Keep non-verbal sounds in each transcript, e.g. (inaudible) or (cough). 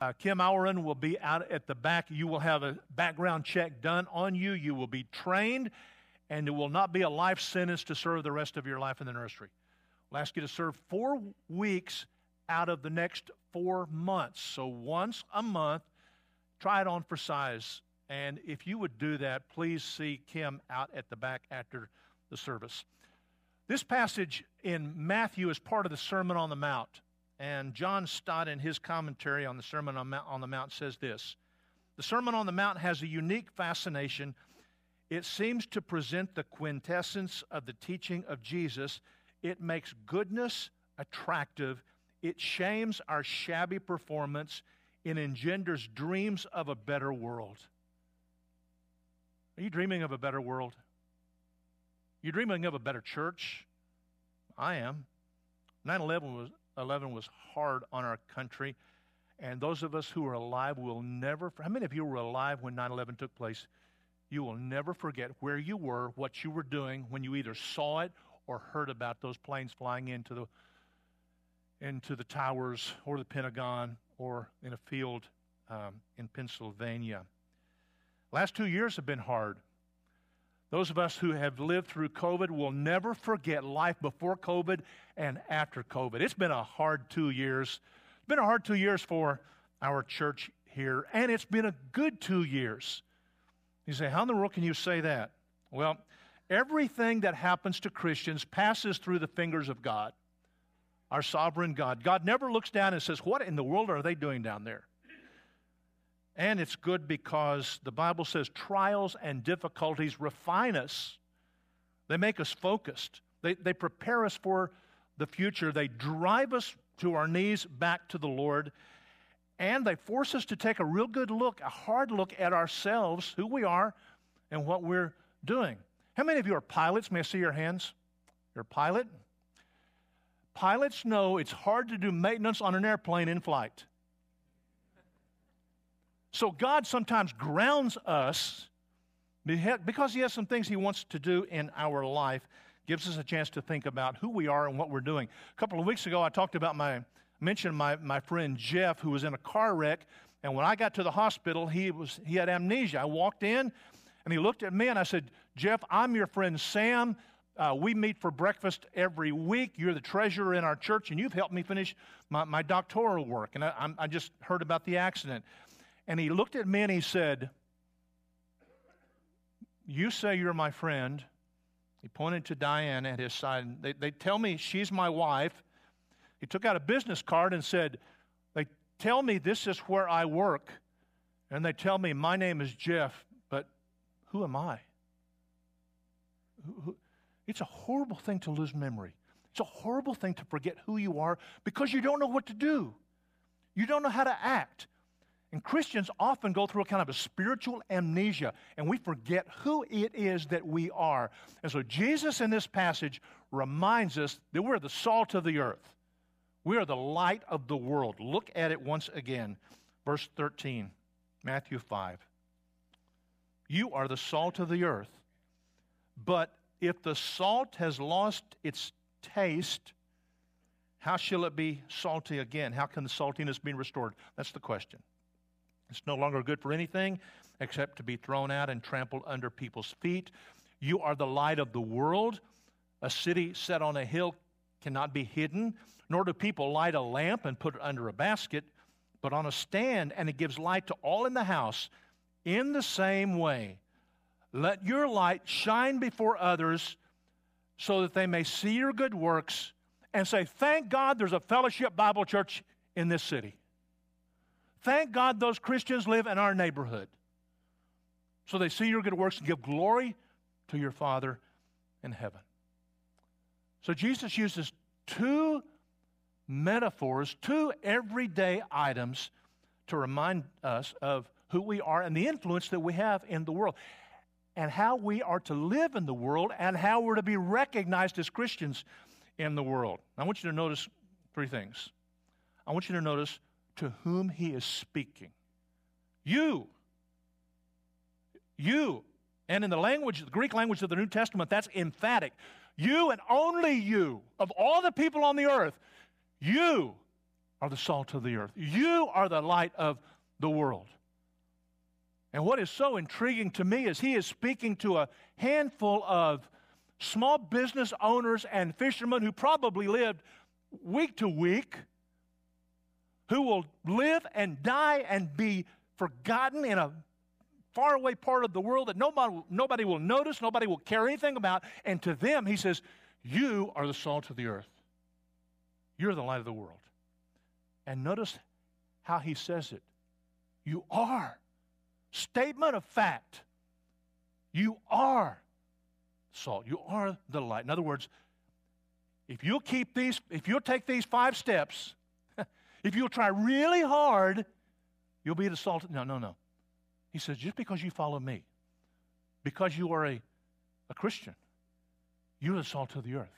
Uh, Kim Auren will be out at the back. You will have a background check done on you. You will be trained, and it will not be a life sentence to serve the rest of your life in the nursery. We'll ask you to serve four weeks out of the next four months. So once a month, try it on for size. And if you would do that, please see Kim out at the back after the service. This passage in Matthew is part of the Sermon on the Mount. And John Stott, in his commentary on the Sermon on the Mount, says this The Sermon on the Mount has a unique fascination. It seems to present the quintessence of the teaching of Jesus. It makes goodness attractive. It shames our shabby performance. It engenders dreams of a better world. Are you dreaming of a better world? You're dreaming of a better church? I am. 9 11 was, 11 was hard on our country, and those of us who are alive will never. How many of you were alive when 9 11 took place? You will never forget where you were, what you were doing when you either saw it or heard about those planes flying into the into the towers or the Pentagon or in a field um, in Pennsylvania. Last two years have been hard. Those of us who have lived through COVID will never forget life before COVID and after COVID. It's been a hard two years. It's been a hard two years for our church here, and it's been a good two years. You say, How in the world can you say that? Well, everything that happens to Christians passes through the fingers of God, our sovereign God. God never looks down and says, What in the world are they doing down there? And it's good because the Bible says trials and difficulties refine us. They make us focused. They, they prepare us for the future. They drive us to our knees back to the Lord. And they force us to take a real good look, a hard look at ourselves, who we are, and what we're doing. How many of you are pilots? May I see your hands? You're a pilot? Pilots know it's hard to do maintenance on an airplane in flight. So God sometimes grounds us because He has some things He wants to do in our life, gives us a chance to think about who we are and what we're doing. A couple of weeks ago, I talked about my, mentioned my, my friend Jeff, who was in a car wreck. And when I got to the hospital, he, was, he had amnesia. I walked in and he looked at me and I said, Jeff, I'm your friend Sam. Uh, we meet for breakfast every week. You're the treasurer in our church, and you've helped me finish my, my doctoral work. And I, I just heard about the accident. And he looked at me and he said, You say you're my friend. He pointed to Diane at his side. They, they tell me she's my wife. He took out a business card and said, They tell me this is where I work. And they tell me my name is Jeff, but who am I? It's a horrible thing to lose memory. It's a horrible thing to forget who you are because you don't know what to do. You don't know how to act. And Christians often go through a kind of a spiritual amnesia, and we forget who it is that we are. And so Jesus in this passage reminds us that we're the salt of the earth. We are the light of the world. Look at it once again. Verse 13, Matthew 5. You are the salt of the earth. But if the salt has lost its taste, how shall it be salty again? How can the saltiness be restored? That's the question. It's no longer good for anything except to be thrown out and trampled under people's feet. You are the light of the world. A city set on a hill cannot be hidden, nor do people light a lamp and put it under a basket, but on a stand, and it gives light to all in the house. In the same way, let your light shine before others so that they may see your good works and say, Thank God there's a fellowship Bible church in this city. Thank God those Christians live in our neighborhood. So they see your good works and give glory to your Father in heaven. So Jesus uses two metaphors, two everyday items to remind us of who we are and the influence that we have in the world and how we are to live in the world and how we're to be recognized as Christians in the world. I want you to notice three things. I want you to notice to whom he is speaking. You. You. And in the language, the Greek language of the New Testament, that's emphatic. You and only you, of all the people on the earth, you are the salt of the earth. You are the light of the world. And what is so intriguing to me is he is speaking to a handful of small business owners and fishermen who probably lived week to week, who will live and die and be forgotten in a faraway part of the world that nobody, nobody will notice, nobody will care anything about. And to them, he says, You are the salt of the earth. You're the light of the world. And notice how he says it. You are. Statement of fact. You are salt. You are the light. In other words, if you'll keep these, if you'll take these five steps, if you'll try really hard, you'll be the salt. No, no, no. He says, just because you follow me, because you are a, a Christian, you're the salt of the earth.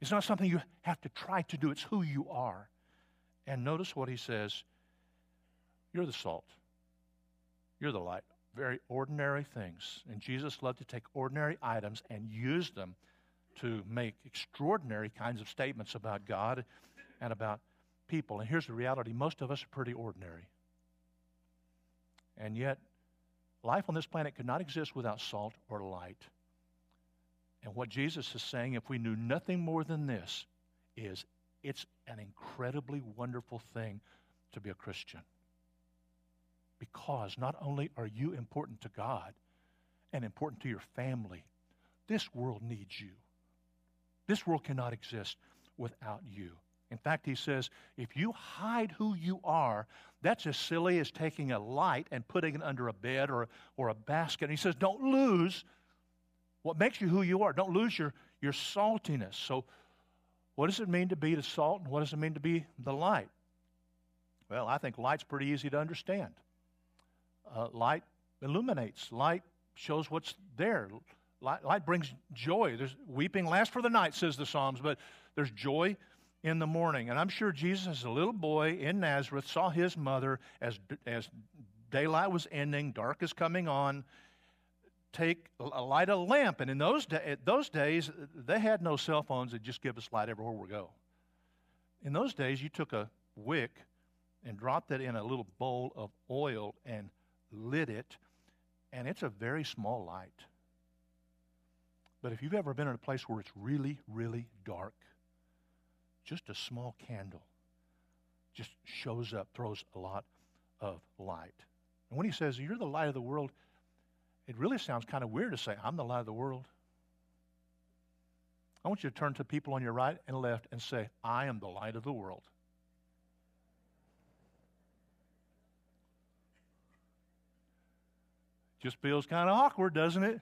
It's not something you have to try to do, it's who you are. And notice what he says you're the salt, you're the light. Very ordinary things. And Jesus loved to take ordinary items and use them to make extraordinary kinds of statements about God and about people. And here's the reality most of us are pretty ordinary. And yet, life on this planet could not exist without salt or light. And what Jesus is saying, if we knew nothing more than this, is it's an incredibly wonderful thing to be a Christian. Because not only are you important to God and important to your family, this world needs you. This world cannot exist without you. In fact, he says, if you hide who you are, that's as silly as taking a light and putting it under a bed or, or a basket. And he says, don't lose what makes you who you are. Don't lose your, your saltiness. So, what does it mean to be the salt and what does it mean to be the light? Well, I think light's pretty easy to understand. Uh, light illuminates, light shows what's there. Light, light brings joy. There's weeping lasts for the night, says the Psalms, but there's joy in the morning. And I'm sure Jesus, as a little boy in Nazareth, saw his mother as, as daylight was ending, dark is coming on, take a light a lamp. And in those, da- those days, they had no cell phones that just give us light everywhere we go. In those days, you took a wick and dropped it in a little bowl of oil and lit it, and it's a very small light. But if you've ever been in a place where it's really, really dark, just a small candle just shows up, throws a lot of light. And when he says, You're the light of the world, it really sounds kind of weird to say, I'm the light of the world. I want you to turn to people on your right and left and say, I am the light of the world. Just feels kind of awkward, doesn't it?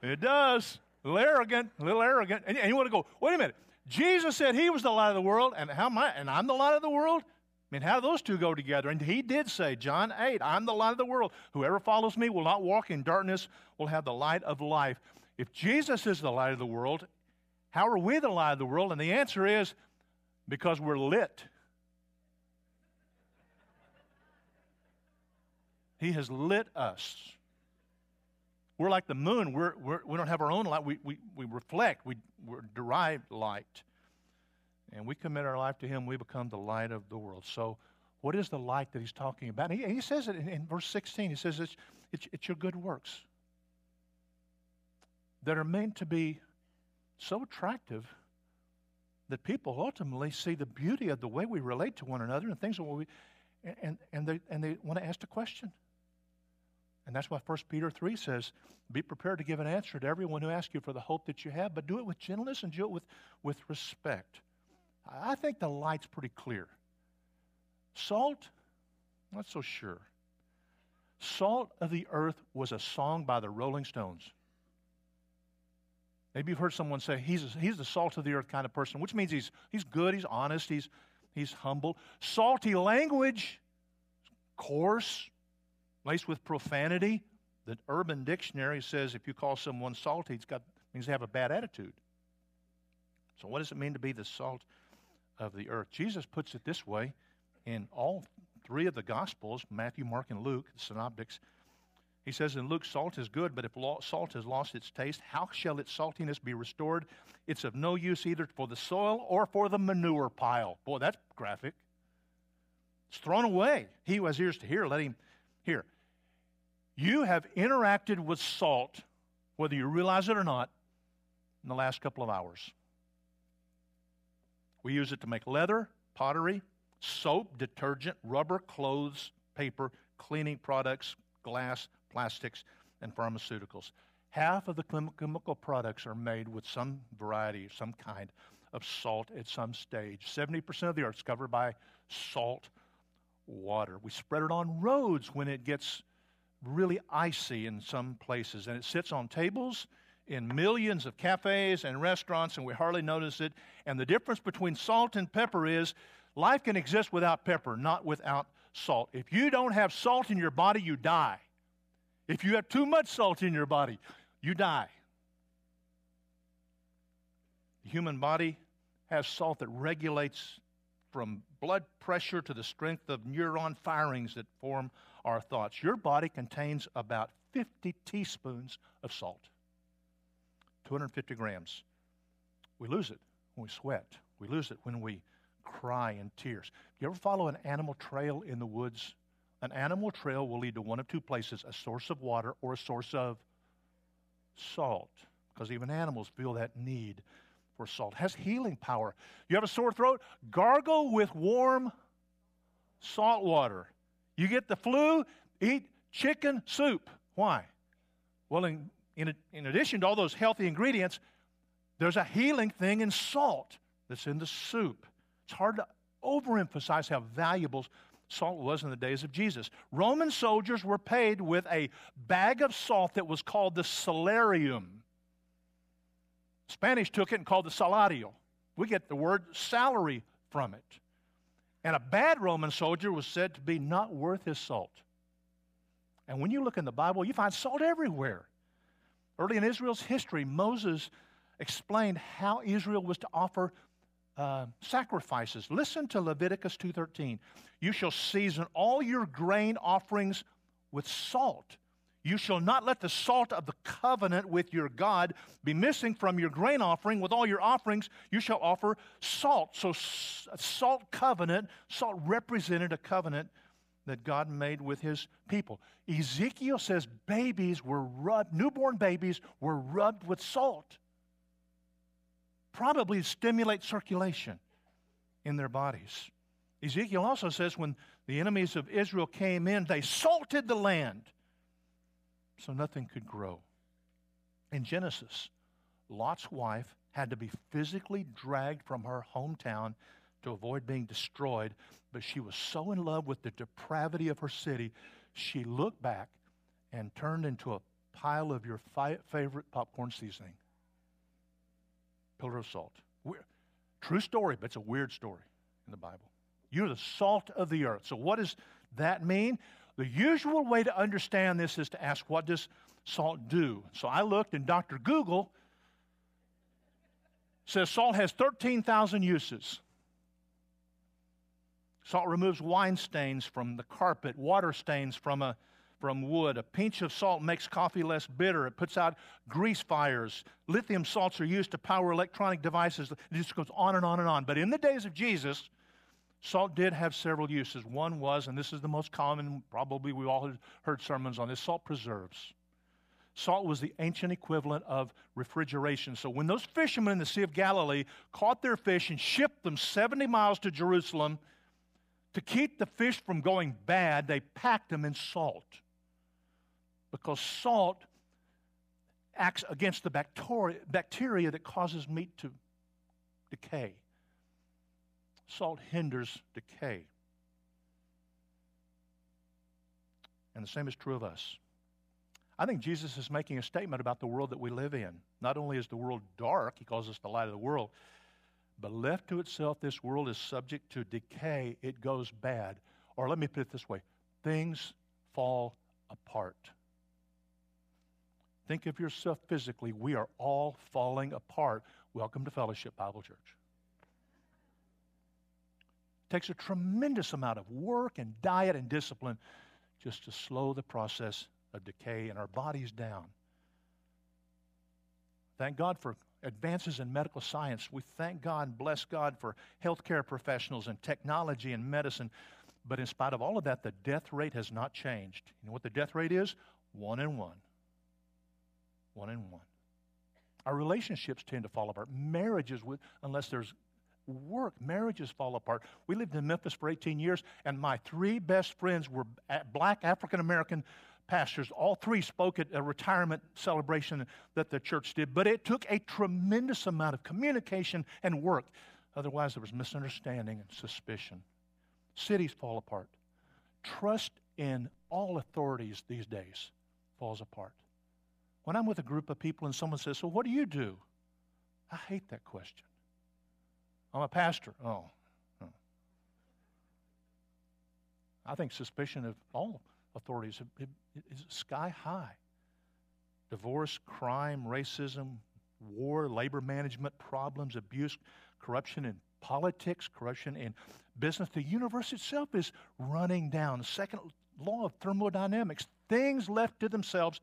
It does. A little arrogant, a little arrogant. And, and you want to go, wait a minute. Jesus said he was the light of the world, and how am I? And I'm the light of the world? I mean, how do those two go together? And he did say, John 8, I'm the light of the world. Whoever follows me will not walk in darkness, will have the light of life. If Jesus is the light of the world, how are we the light of the world? And the answer is because we're lit. He has lit us. We're like the moon. We're, we're, we do not have our own light. We, we, we reflect, we, we're derived light. And we commit our life to Him, we become the light of the world. So, what is the light that He's talking about? he, he says it in, in, verse 16. He says it's, it's, it's your good works that are meant to be so attractive that people ultimately see the beauty of the way we relate to one another and things that we, and, and, they, and they want to ask the question. And that's why 1 Peter 3 says, Be prepared to give an answer to everyone who asks you for the hope that you have, but do it with gentleness and do it with, with respect. I think the light's pretty clear. Salt, not so sure. Salt of the Earth was a song by the Rolling Stones. Maybe you've heard someone say he's, he's the salt of the earth kind of person, which means he's, he's good, he's honest, he's, he's humble. Salty language, coarse, laced with profanity. The Urban Dictionary says if you call someone salty, it's got means they have a bad attitude. So, what does it mean to be the salt of the earth? Jesus puts it this way in all three of the Gospels Matthew, Mark, and Luke, the synoptics. He says in Luke, salt is good, but if salt has lost its taste, how shall its saltiness be restored? It's of no use either for the soil or for the manure pile. Boy, that's graphic. It's thrown away. He who has ears to hear, let him hear. You have interacted with salt, whether you realize it or not, in the last couple of hours. We use it to make leather, pottery, soap, detergent, rubber, clothes, paper, cleaning products, glass, plastics, and pharmaceuticals. Half of the chemical products are made with some variety, some kind of salt at some stage. 70% of the earth is covered by salt water. We spread it on roads when it gets really icy in some places, and it sits on tables in millions of cafes and restaurants, and we hardly notice it. And the difference between salt and pepper is life can exist without pepper, not without salt. If you don't have salt in your body, you die. If you have too much salt in your body, you die. The human body has salt that regulates from blood pressure to the strength of neuron firings that form our thoughts. Your body contains about 50 teaspoons of salt, 250 grams. We lose it when we sweat, we lose it when we cry in tears. Do you ever follow an animal trail in the woods? An animal trail will lead to one of two places a source of water or a source of salt, because even animals feel that need for salt. It has healing power. You have a sore throat? Gargle with warm salt water. You get the flu? Eat chicken soup. Why? Well, in, in, in addition to all those healthy ingredients, there's a healing thing in salt that's in the soup. It's hard to overemphasize how valuable salt was in the days of Jesus. Roman soldiers were paid with a bag of salt that was called the salarium. Spanish took it and called it salario. We get the word salary from it. And a bad Roman soldier was said to be not worth his salt. And when you look in the Bible, you find salt everywhere. Early in Israel's history, Moses explained how Israel was to offer uh, sacrifices. Listen to Leviticus 2:13. You shall season all your grain offerings with salt. You shall not let the salt of the covenant with your God be missing from your grain offering. With all your offerings, you shall offer salt. So, salt covenant, salt represented a covenant that God made with his people. Ezekiel says babies were rubbed, newborn babies were rubbed with salt probably to stimulate circulation in their bodies. Ezekiel also says when the enemies of Israel came in, they salted the land so nothing could grow. In Genesis, Lot's wife had to be physically dragged from her hometown to avoid being destroyed, but she was so in love with the depravity of her city, she looked back and turned into a pile of your fi- favorite popcorn seasoning pillar of salt. We're, true story, but it's a weird story in the Bible. You're the salt of the earth. So, what does that mean? The usual way to understand this is to ask, what does salt do? So, I looked, and Dr. Google says salt has 13,000 uses. Salt removes wine stains from the carpet, water stains from a from wood. A pinch of salt makes coffee less bitter. It puts out grease fires. Lithium salts are used to power electronic devices. It just goes on and on and on. But in the days of Jesus, salt did have several uses. One was, and this is the most common, probably we all heard sermons on this salt preserves. Salt was the ancient equivalent of refrigeration. So when those fishermen in the Sea of Galilee caught their fish and shipped them 70 miles to Jerusalem, to keep the fish from going bad, they packed them in salt because salt acts against the bacteria, that causes meat to decay. Salt hinders decay. And the same is true of us. I think Jesus is making a statement about the world that we live in. Not only is the world dark, he calls us the light of the world, but left to itself, this world is subject to decay. It goes bad. Or let me put it this way things fall apart. Think of yourself physically. We are all falling apart. Welcome to Fellowship Bible Church. It takes a tremendous amount of work and diet and discipline just to slow the process of decay and our bodies down. Thank God for advances in medical science. We thank God bless God for healthcare professionals and technology and medicine. But in spite of all of that, the death rate has not changed. You know what the death rate is? One in one. One in one. Our relationships tend to fall apart. Marriages, with, unless there's work, marriages fall apart. We lived in Memphis for 18 years, and my three best friends were black African American pastors. All three spoke at a retirement celebration that the church did, but it took a tremendous amount of communication and work. Otherwise, there was misunderstanding and suspicion. Cities fall apart. Trust in all authorities these days falls apart. When I'm with a group of people and someone says, So, what do you do? I hate that question. I'm a pastor. Oh. oh. I think suspicion of all authorities is sky high. Divorce, crime, racism, war, labor management problems, abuse, corruption in politics, corruption in business. The universe itself is running down. Second law of thermodynamics things left to themselves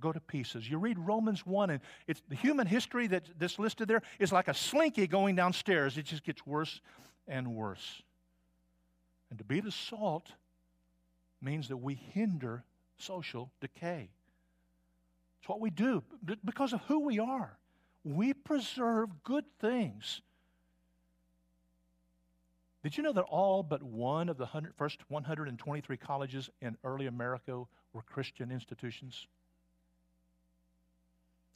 go to pieces. You read Romans 1, and it's the human history that, that's listed there is like a slinky going downstairs. It just gets worse and worse. And to be the salt means that we hinder social decay. It's what we do because of who we are. We preserve good things. Did you know that all but one of the 100, first 123 colleges in early America were Christian institutions?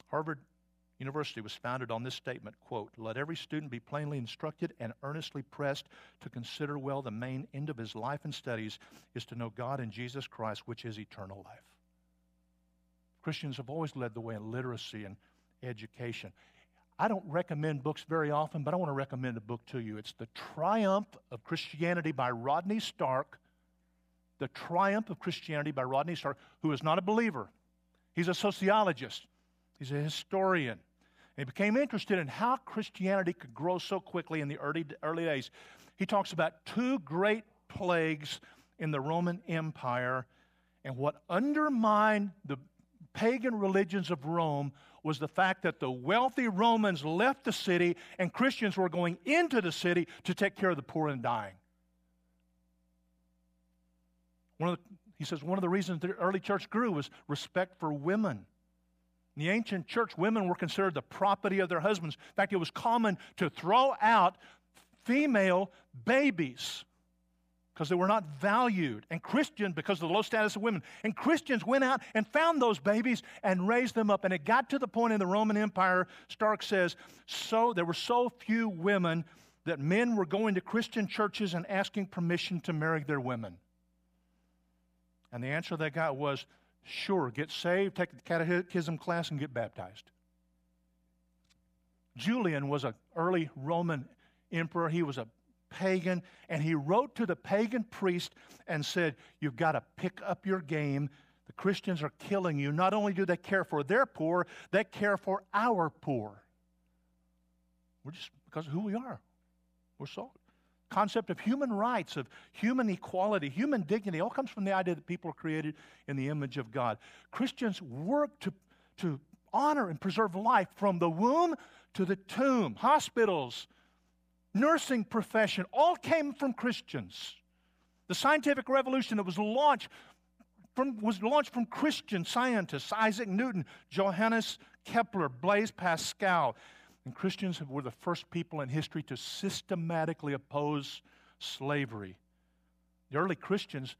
Harvard University was founded on this statement, quote, "Let every student be plainly instructed and earnestly pressed to consider well the main end of his life and studies is to know God and Jesus Christ, which is eternal life." Christians have always led the way in literacy and education. I don't recommend books very often, but I want to recommend a book to you. It's The Triumph of Christianity by Rodney Stark. The Triumph of Christianity by Rodney Stark, who is not a believer. He's a sociologist. He's a historian. And he became interested in how Christianity could grow so quickly in the early, early days. He talks about two great plagues in the Roman Empire, and what undermined the pagan religions of Rome was the fact that the wealthy Romans left the city and Christians were going into the city to take care of the poor and dying. One of the, he says one of the reasons the early church grew was respect for women. In the ancient church, women were considered the property of their husbands. In fact, it was common to throw out female babies because they were not valued. And Christian because of the low status of women, and Christians went out and found those babies and raised them up. And it got to the point in the Roman Empire, Stark says, so there were so few women that men were going to Christian churches and asking permission to marry their women. And the answer they got was, Sure, get saved, take the catechism class, and get baptized. Julian was an early Roman emperor. He was a pagan, and he wrote to the pagan priest and said, You've got to pick up your game. The Christians are killing you. Not only do they care for their poor, they care for our poor. We're just because of who we are. We're salt concept of human rights, of human equality, human dignity, all comes from the idea that people are created in the image of God. Christians work to, to honor and preserve life from the womb to the tomb. Hospitals, nursing profession, all came from Christians. The scientific revolution that was launched from, was launched from Christian scientists Isaac Newton, Johannes Kepler, Blaise Pascal. And Christians were the first people in history to systematically oppose slavery. The early Christians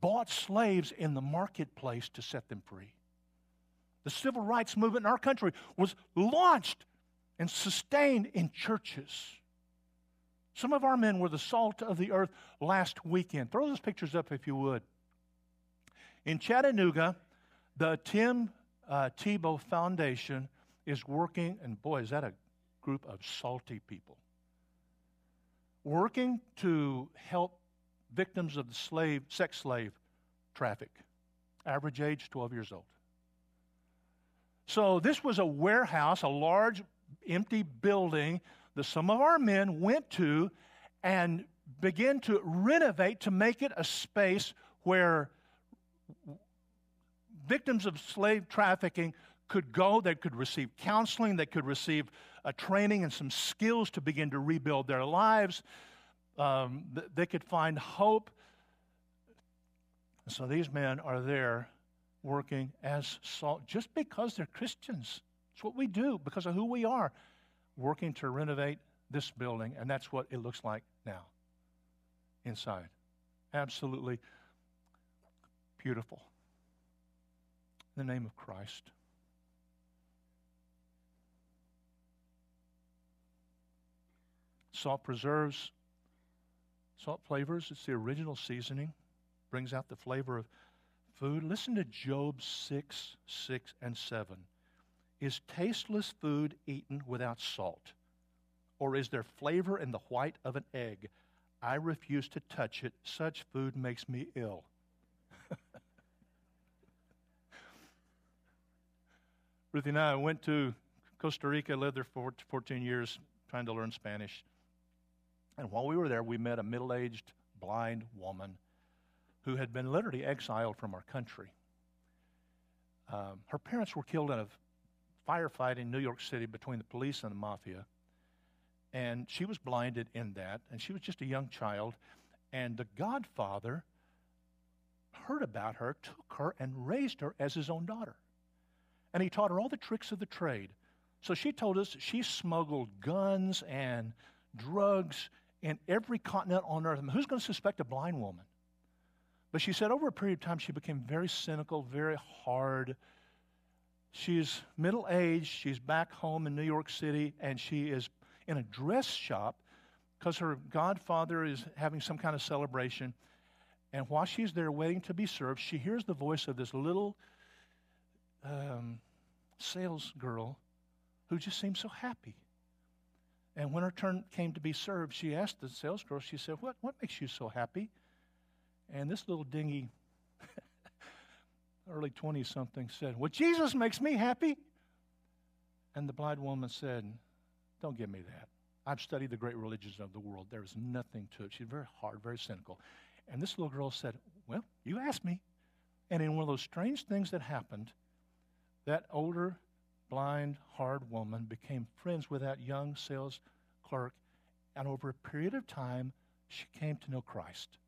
bought slaves in the marketplace to set them free. The civil rights movement in our country was launched and sustained in churches. Some of our men were the salt of the earth last weekend. Throw those pictures up if you would. In Chattanooga, the Tim uh, Tebow Foundation is working, and boy, is that a group of salty people working to help victims of the slave, sex slave traffic. Average age 12 years old. So this was a warehouse, a large empty building that some of our men went to and began to renovate to make it a space where victims of slave trafficking could go, they could receive counseling, they could receive a training and some skills to begin to rebuild their lives. Um, they could find hope. So these men are there working as salt just because they're Christians. It's what we do because of who we are, working to renovate this building, and that's what it looks like now inside. Absolutely beautiful. In the name of Christ. Salt preserves, salt flavors. It's the original seasoning, brings out the flavor of food. Listen to Job 6, 6, and 7. Is tasteless food eaten without salt? Or is there flavor in the white of an egg? I refuse to touch it. Such food makes me ill. (laughs) Ruthie and I went to Costa Rica, lived there for 14 years trying to learn Spanish. And while we were there, we met a middle aged blind woman who had been literally exiled from our country. Um, her parents were killed in a firefight in New York City between the police and the mafia. And she was blinded in that, and she was just a young child. And the godfather heard about her, took her, and raised her as his own daughter. And he taught her all the tricks of the trade. So she told us she smuggled guns and drugs in every continent on earth. I mean, who's going to suspect a blind woman? But she said over a period of time, she became very cynical, very hard. She's middle aged. She's back home in New York City, and she is in a dress shop because her godfather is having some kind of celebration. And while she's there waiting to be served, she hears the voice of this little um, sales girl who just seemed so happy. And when her turn came to be served, she asked the sales girl, she said, What, what makes you so happy? And this little dingy, early 20 something, said, Well, Jesus makes me happy. And the blind woman said, Don't give me that. I've studied the great religions of the world. There is nothing to it. She's very hard, very cynical. And this little girl said, Well, you asked me. And in one of those strange things that happened, that older, blind, hard woman became friends with that young sales clerk. And over a period of time, she came to know Christ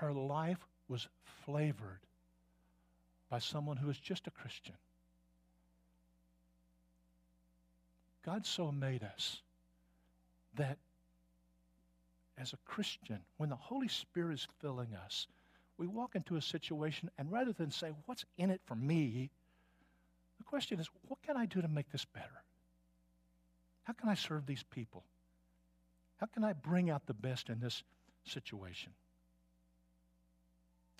her life was flavored by someone who is just a Christian. God so made us that as a Christian, when the Holy Spirit is filling us, we walk into a situation, and rather than say, What's in it for me? the question is, What can I do to make this better? How can I serve these people? How can I bring out the best in this situation?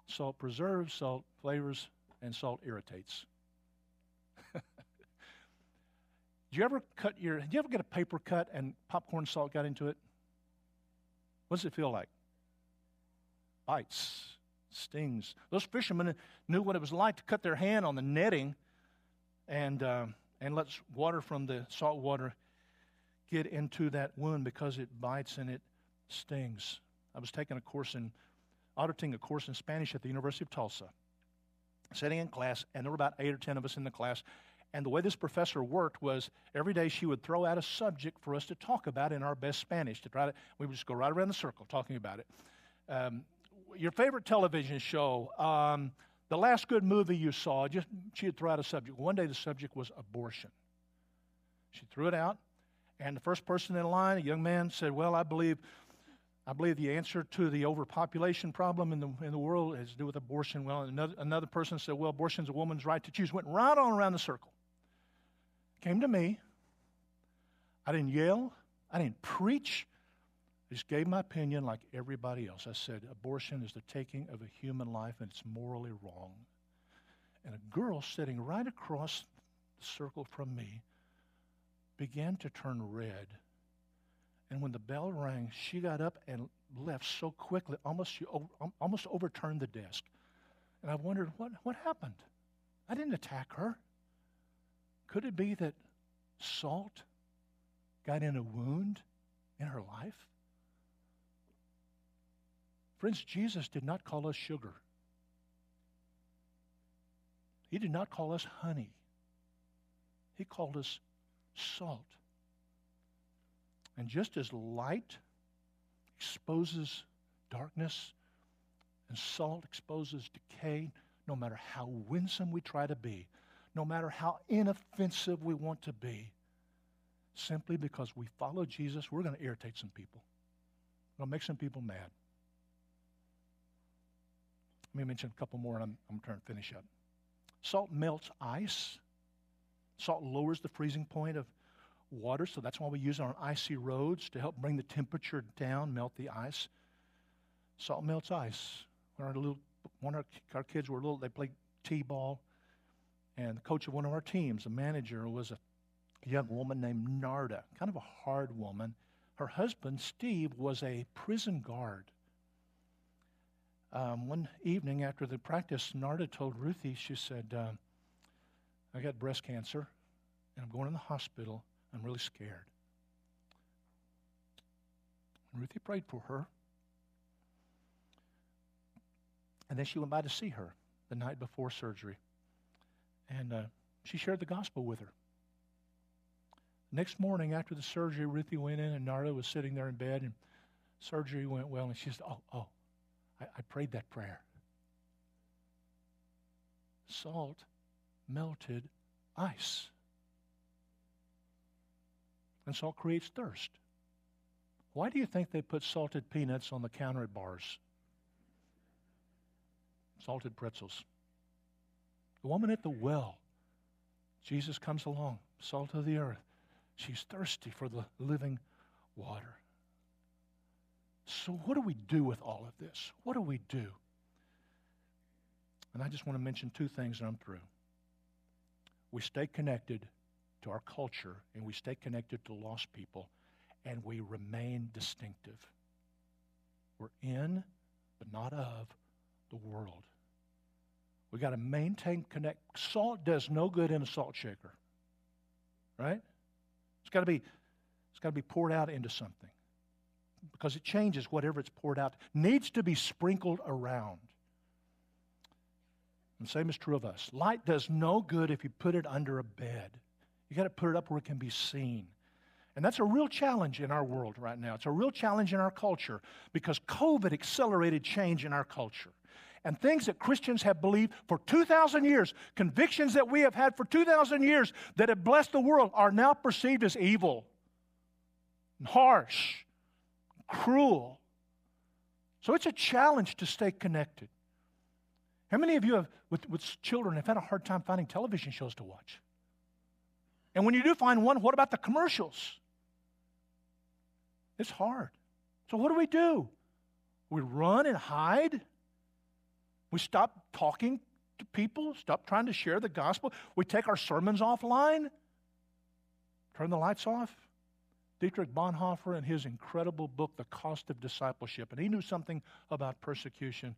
Salt preserves, salt flavors, and salt irritates. do (laughs) you ever cut your, do you ever get a paper cut and popcorn salt got into it? What does it feel like? Bites, stings. Those fishermen knew what it was like to cut their hand on the netting and, uh, and let water from the salt water get into that wound because it bites and it stings. I was taking a course in auditing a course in Spanish at the University of Tulsa, sitting in class, and there were about eight or ten of us in the class. And the way this professor worked was every day she would throw out a subject for us to talk about in our best Spanish. To try to, we would just go right around the circle talking about it. Um, your favorite television show, um, the last good movie you saw, just she'd throw out a subject. One day the subject was abortion. She threw it out, and the first person in line, a young man, said, Well, I believe I believe the answer to the overpopulation problem in the, in the world has to do with abortion. Well, another, another person said, well, abortion is a woman's right to choose. Went right on around the circle. Came to me. I didn't yell. I didn't preach. I just gave my opinion like everybody else. I said, abortion is the taking of a human life and it's morally wrong. And a girl sitting right across the circle from me began to turn red and when the bell rang, she got up and left so quickly, almost she almost overturned the desk. And I wondered what, what happened. I didn't attack her. Could it be that salt got in a wound in her life? Friends, Jesus did not call us sugar. He did not call us honey, He called us salt. And just as light exposes darkness and salt exposes decay, no matter how winsome we try to be, no matter how inoffensive we want to be, simply because we follow Jesus, we're going to irritate some people. We're going to make some people mad. Let me mention a couple more and I'm, I'm trying to finish up. Salt melts ice. Salt lowers the freezing point of water, so that's why we use it on icy roads to help bring the temperature down, melt the ice. Salt melts ice. When our little, one of our, our kids were little, they played t-ball, and the coach of one of our teams, the manager, was a young woman named Narda, kind of a hard woman. Her husband, Steve, was a prison guard. Um, one evening after the practice, Narda told Ruthie, she said, uh, I got breast cancer and I'm going in the hospital. I'm really scared. And Ruthie prayed for her. And then she went by to see her the night before surgery. And uh, she shared the gospel with her. Next morning after the surgery, Ruthie went in and Narda was sitting there in bed and surgery went well. And she said, Oh, oh, I, I prayed that prayer. Salt melted ice. And salt creates thirst. Why do you think they put salted peanuts on the counter at bars? Salted pretzels. The woman at the well, Jesus comes along, salt of the earth. She's thirsty for the living water. So, what do we do with all of this? What do we do? And I just want to mention two things and I'm through. We stay connected to our culture and we stay connected to lost people and we remain distinctive. We're in, but not of, the world. We got to maintain connect. Salt does no good in a salt shaker, right? It's got to be, it's got to be poured out into something because it changes whatever it's poured out. Needs to be sprinkled around. And same is true of us. Light does no good if you put it under a bed. You got to put it up where it can be seen. And that's a real challenge in our world right now. It's a real challenge in our culture because COVID accelerated change in our culture. And things that Christians have believed for 2,000 years, convictions that we have had for 2,000 years that have blessed the world, are now perceived as evil, and harsh, and cruel. So it's a challenge to stay connected. How many of you have, with, with children, have had a hard time finding television shows to watch? And when you do find one, what about the commercials? It's hard. So what do we do? We run and hide? We stop talking to people, stop trying to share the gospel. We take our sermons offline, turn the lights off. Dietrich Bonhoeffer, in his incredible book, The Cost of Discipleship, and he knew something about persecution,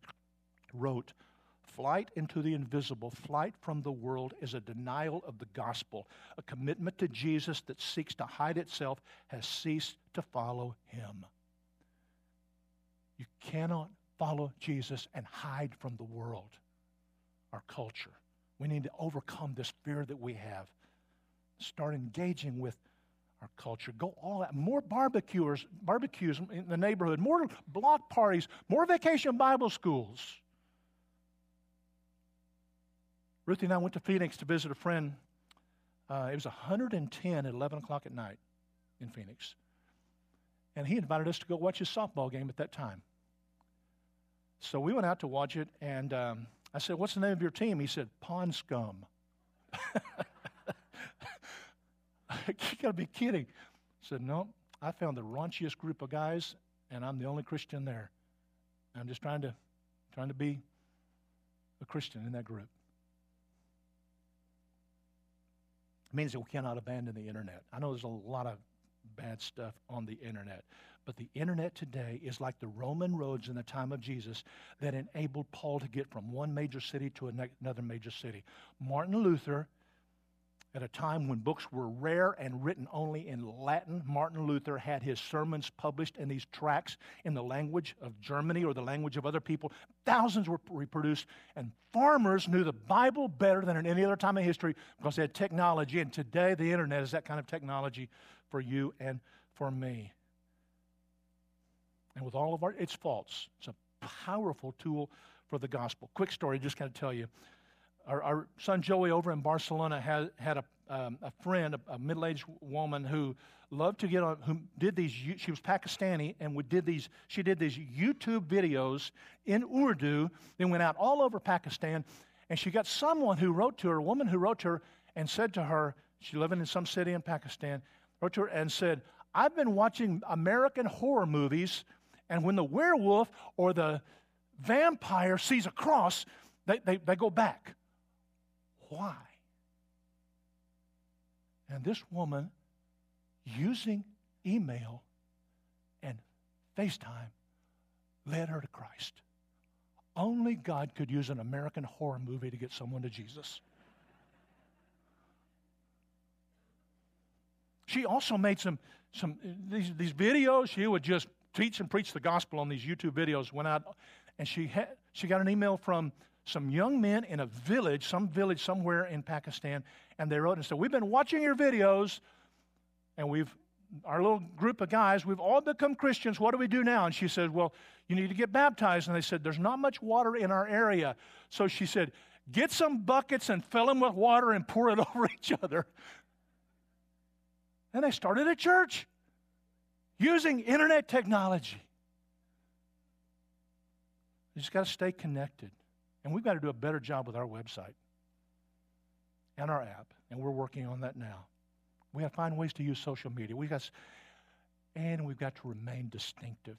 wrote, Flight into the invisible, flight from the world is a denial of the gospel. A commitment to Jesus that seeks to hide itself has ceased to follow him. You cannot follow Jesus and hide from the world, our culture. We need to overcome this fear that we have. Start engaging with our culture. Go all out. More barbecuers, barbecues in the neighborhood, more block parties, more vacation Bible schools. Ruthie and I went to Phoenix to visit a friend. Uh, it was 110 at 11 o'clock at night in Phoenix. And he invited us to go watch his softball game at that time. So we went out to watch it, and um, I said, What's the name of your team? He said, Pond Scum. (laughs) you got to be kidding. I said, No, I found the raunchiest group of guys, and I'm the only Christian there. I'm just trying to, trying to be a Christian in that group. Means that we cannot abandon the internet. I know there's a lot of bad stuff on the internet. But the internet today is like the Roman roads in the time of Jesus that enabled Paul to get from one major city to another major city. Martin Luther at a time when books were rare and written only in Latin, Martin Luther had his sermons published in these tracts in the language of Germany or the language of other people. Thousands were reproduced, and farmers knew the Bible better than in any other time in history because they had technology. And today, the internet is that kind of technology for you and for me. And with all of our its faults, it's a powerful tool for the gospel. Quick story, just kind of tell you our, our, son Joey over in Barcelona had, had a, um, a friend, a, a middle aged woman who loved to get on, who did these, she was Pakistani and would did these, she did these YouTube videos in Urdu, then went out all over Pakistan. And she got someone who wrote to her, a woman who wrote to her and said to her, she living in some city in Pakistan, wrote to her and said, I've been watching American horror movies, and when the werewolf or the vampire sees a cross, they, they, they go back. Why? And this woman, using email and FaceTime, led her to Christ. Only God could use an American horror movie to get someone to Jesus. She also made some, some these, these videos. She would just teach and preach the gospel on these YouTube videos. Went out, and she had, she got an email from some young men in a village, some village somewhere in Pakistan, and they wrote and said, We've been watching your videos, and we've, our little group of guys, we've all become Christians. What do we do now? And she said, Well, you need to get baptized. And they said, There's not much water in our area. So she said, Get some buckets and fill them with water and pour it (laughs) over each other. And they started a church using internet technology. You just got to stay connected. And we've got to do a better job with our website and our app, and we're working on that now. We got to find ways to use social media. We got, and we've got to remain distinctive.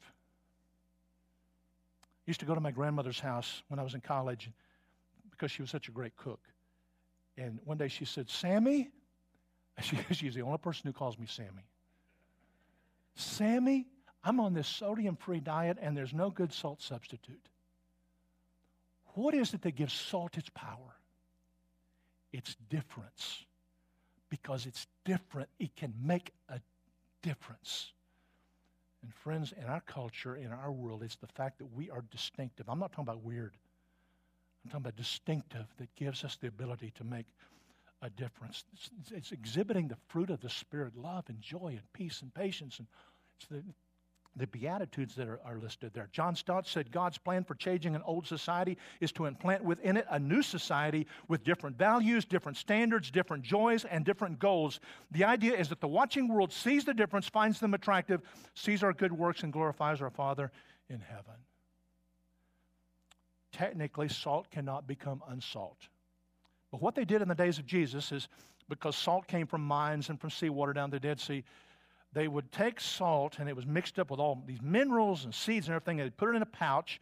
I used to go to my grandmother's house when I was in college because she was such a great cook. And one day she said, Sammy, (laughs) she, she's the only person who calls me Sammy. Sammy, I'm on this sodium free diet and there's no good salt substitute. What is it that gives salt its power? It's difference. Because it's different, it can make a difference. And friends, in our culture, in our world, it's the fact that we are distinctive. I'm not talking about weird. I'm talking about distinctive that gives us the ability to make a difference. It's, it's exhibiting the fruit of the Spirit love and joy and peace and patience. And it's the the Beatitudes that are, are, listed there. John Stott said God's plan for changing an old society is to implant within it a new society with different values, different standards, different joys, and different goals. The idea is that the watching world sees the difference, finds them attractive, sees our good works, and glorifies our Father in heaven. Technically, salt cannot become unsalt. But what they did in the days of Jesus is because salt came from mines and from seawater down the Dead Sea, they would take salt and it was mixed up with all these minerals and seeds and everything. They'd put it in a pouch,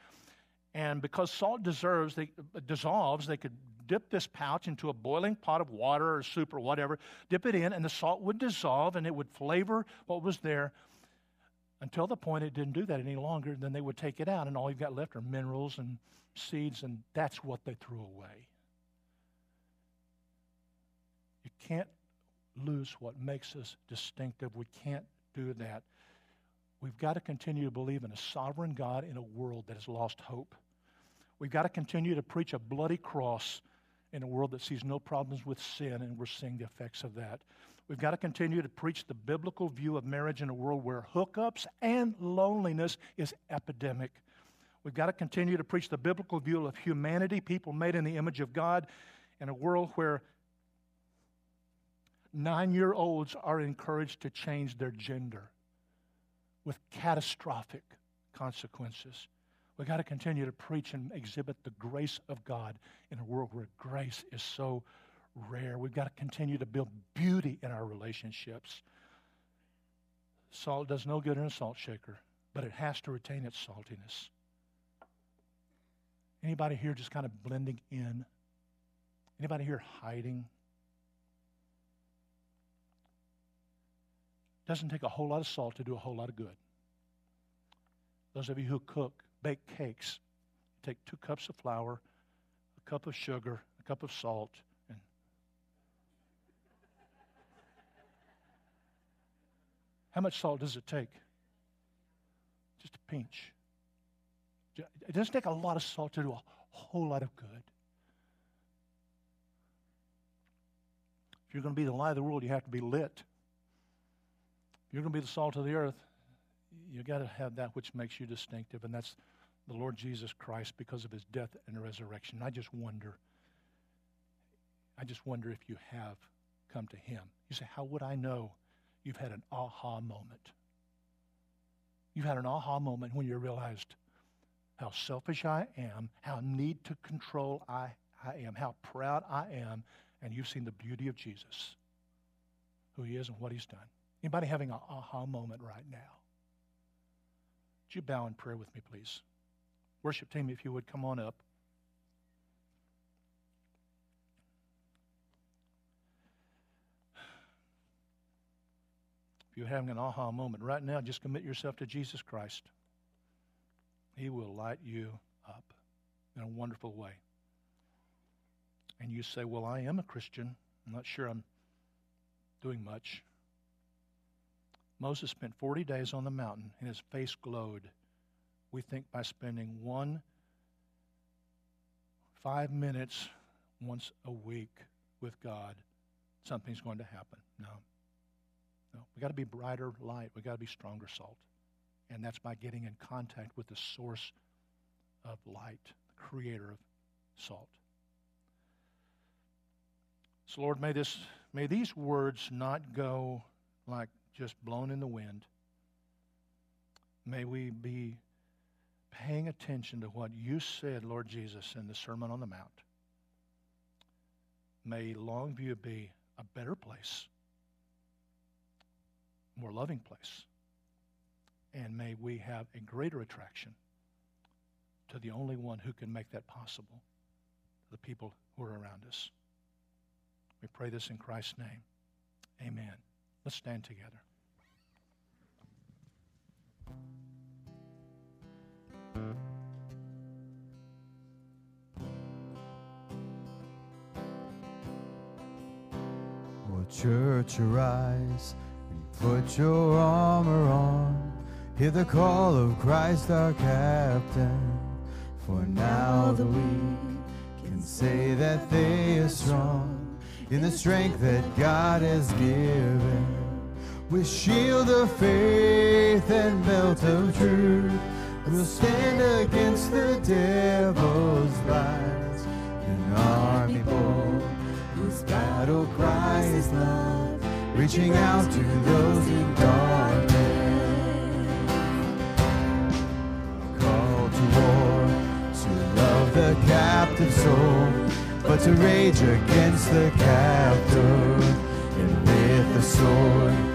and because salt deserves, they, dissolves, they could dip this pouch into a boiling pot of water or soup or whatever, dip it in, and the salt would dissolve and it would flavor what was there until the point it didn't do that any longer. Then they would take it out, and all you've got left are minerals and seeds, and that's what they threw away. You can't lose what makes us distinctive. We can't do that. We've got to continue to believe in a sovereign God in a world that has lost hope. We've got to continue to preach a bloody cross in a world that sees no problems with sin, and we're seeing the effects of that. We've got to continue to preach the biblical view of marriage in a world where hookups and loneliness is epidemic. We've got to continue to preach the biblical view of humanity, people made in the image of God, in a world where nine year olds are encouraged to change their gender with catastrophic consequences. We've got to continue to preach and exhibit the grace of God in a world where grace is so rare. We've got to continue to build beauty in our relationships. Salt does no good in a salt shaker, but it has to retain its saltiness. Anybody here just kind of blending in? Anybody here hiding? Doesn't take a whole lot of salt to do a whole lot of good. Those of you who cook, bake cakes, take two cups of flour, a cup of sugar, a cup of salt, and how much salt does it take? Just a pinch. It doesn't take a lot of salt to do a whole lot of good. If you're going to be the light of the world, you have to be lit. You're going to be the salt of the earth, you got to have that which makes you distinctive, and that's the Lord Jesus Christ because of his death and resurrection. I just wonder, I just wonder if you have come to him. You say, How would I know you've had an aha moment? You've had an aha moment when you realized how selfish I am, how need to control I, I am, how proud I am, and you've seen the beauty of Jesus, who he is and what he's done. Anybody having an aha moment right now? Would you bow in prayer with me, please? Worship team, if you would come on up. If you're having an aha moment right now, just commit yourself to Jesus Christ. He will light you up in a wonderful way. And you say, Well, I am a Christian. I'm not sure I'm doing much. Moses spent 40 days on the mountain and his face glowed. We think by spending one, five minutes once a week with God, something's going to happen. No. No. We've got to be brighter light. We've got to be stronger salt. And that's by getting in contact with the source of light, the creator of salt. So Lord, may this may these words not go like just blown in the wind. May we be paying attention to what you said, Lord Jesus, in the Sermon on the Mount. May Longview be a better place, more loving place. And may we have a greater attraction to the only one who can make that possible, the people who are around us. We pray this in Christ's name. Amen. Let's stand together. Oh, church, arise and put your armor on. Hear the call of Christ our captain. For now the weak can say that they are strong in the strength that God has given. With shield of faith and belt of truth, we'll stand against the devil's lies. An army bold, whose battle cry is love, reaching out to those in darkness. Call to war, to love the captive soul but to rage against the captor. And with the sword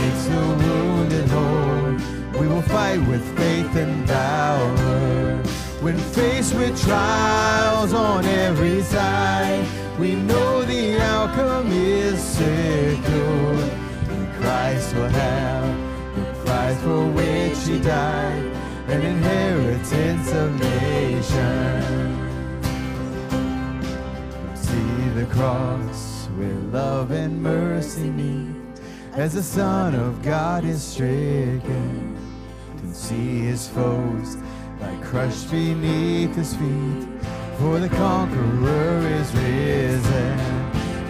makes the wounded whole, we will fight with faith and valor. When faced with trials on every side, we know the outcome is secure. And Christ will have the prize for which he died, an inheritance of nations See the cross where love and mercy meet as the Son of God is stricken. Can see his foes lie crushed beneath his feet, for the conqueror is risen.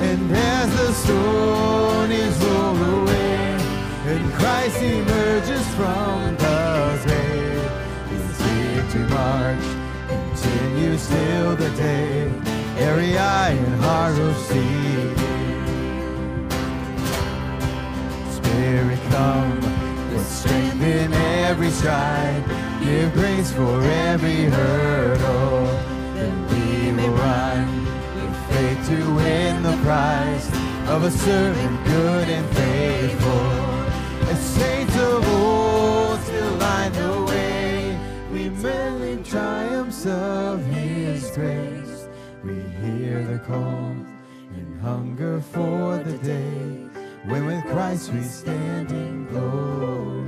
And as the stone is rolled away, and Christ emerges from the grave, his victory march continues till the day every eye and heart will see. Come with strength in every stride. Give grace for every hurdle. Then we will run with faith to win the prize of a servant good and faithful. As saints of old still line the way, we in triumphs of His grace. We hear the call and hunger for the day when with Christ we stand in glory.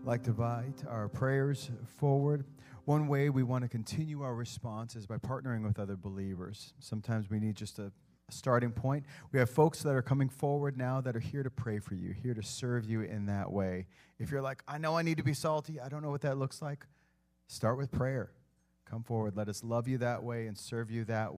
I'd like to invite our prayers forward. One way we want to continue our response is by partnering with other believers. Sometimes we need just a starting point. We have folks that are coming forward now that are here to pray for you, here to serve you in that way. If you're like, I know I need to be salty, I don't know what that looks like, start with prayer. Come forward. Let us love you that way and serve you that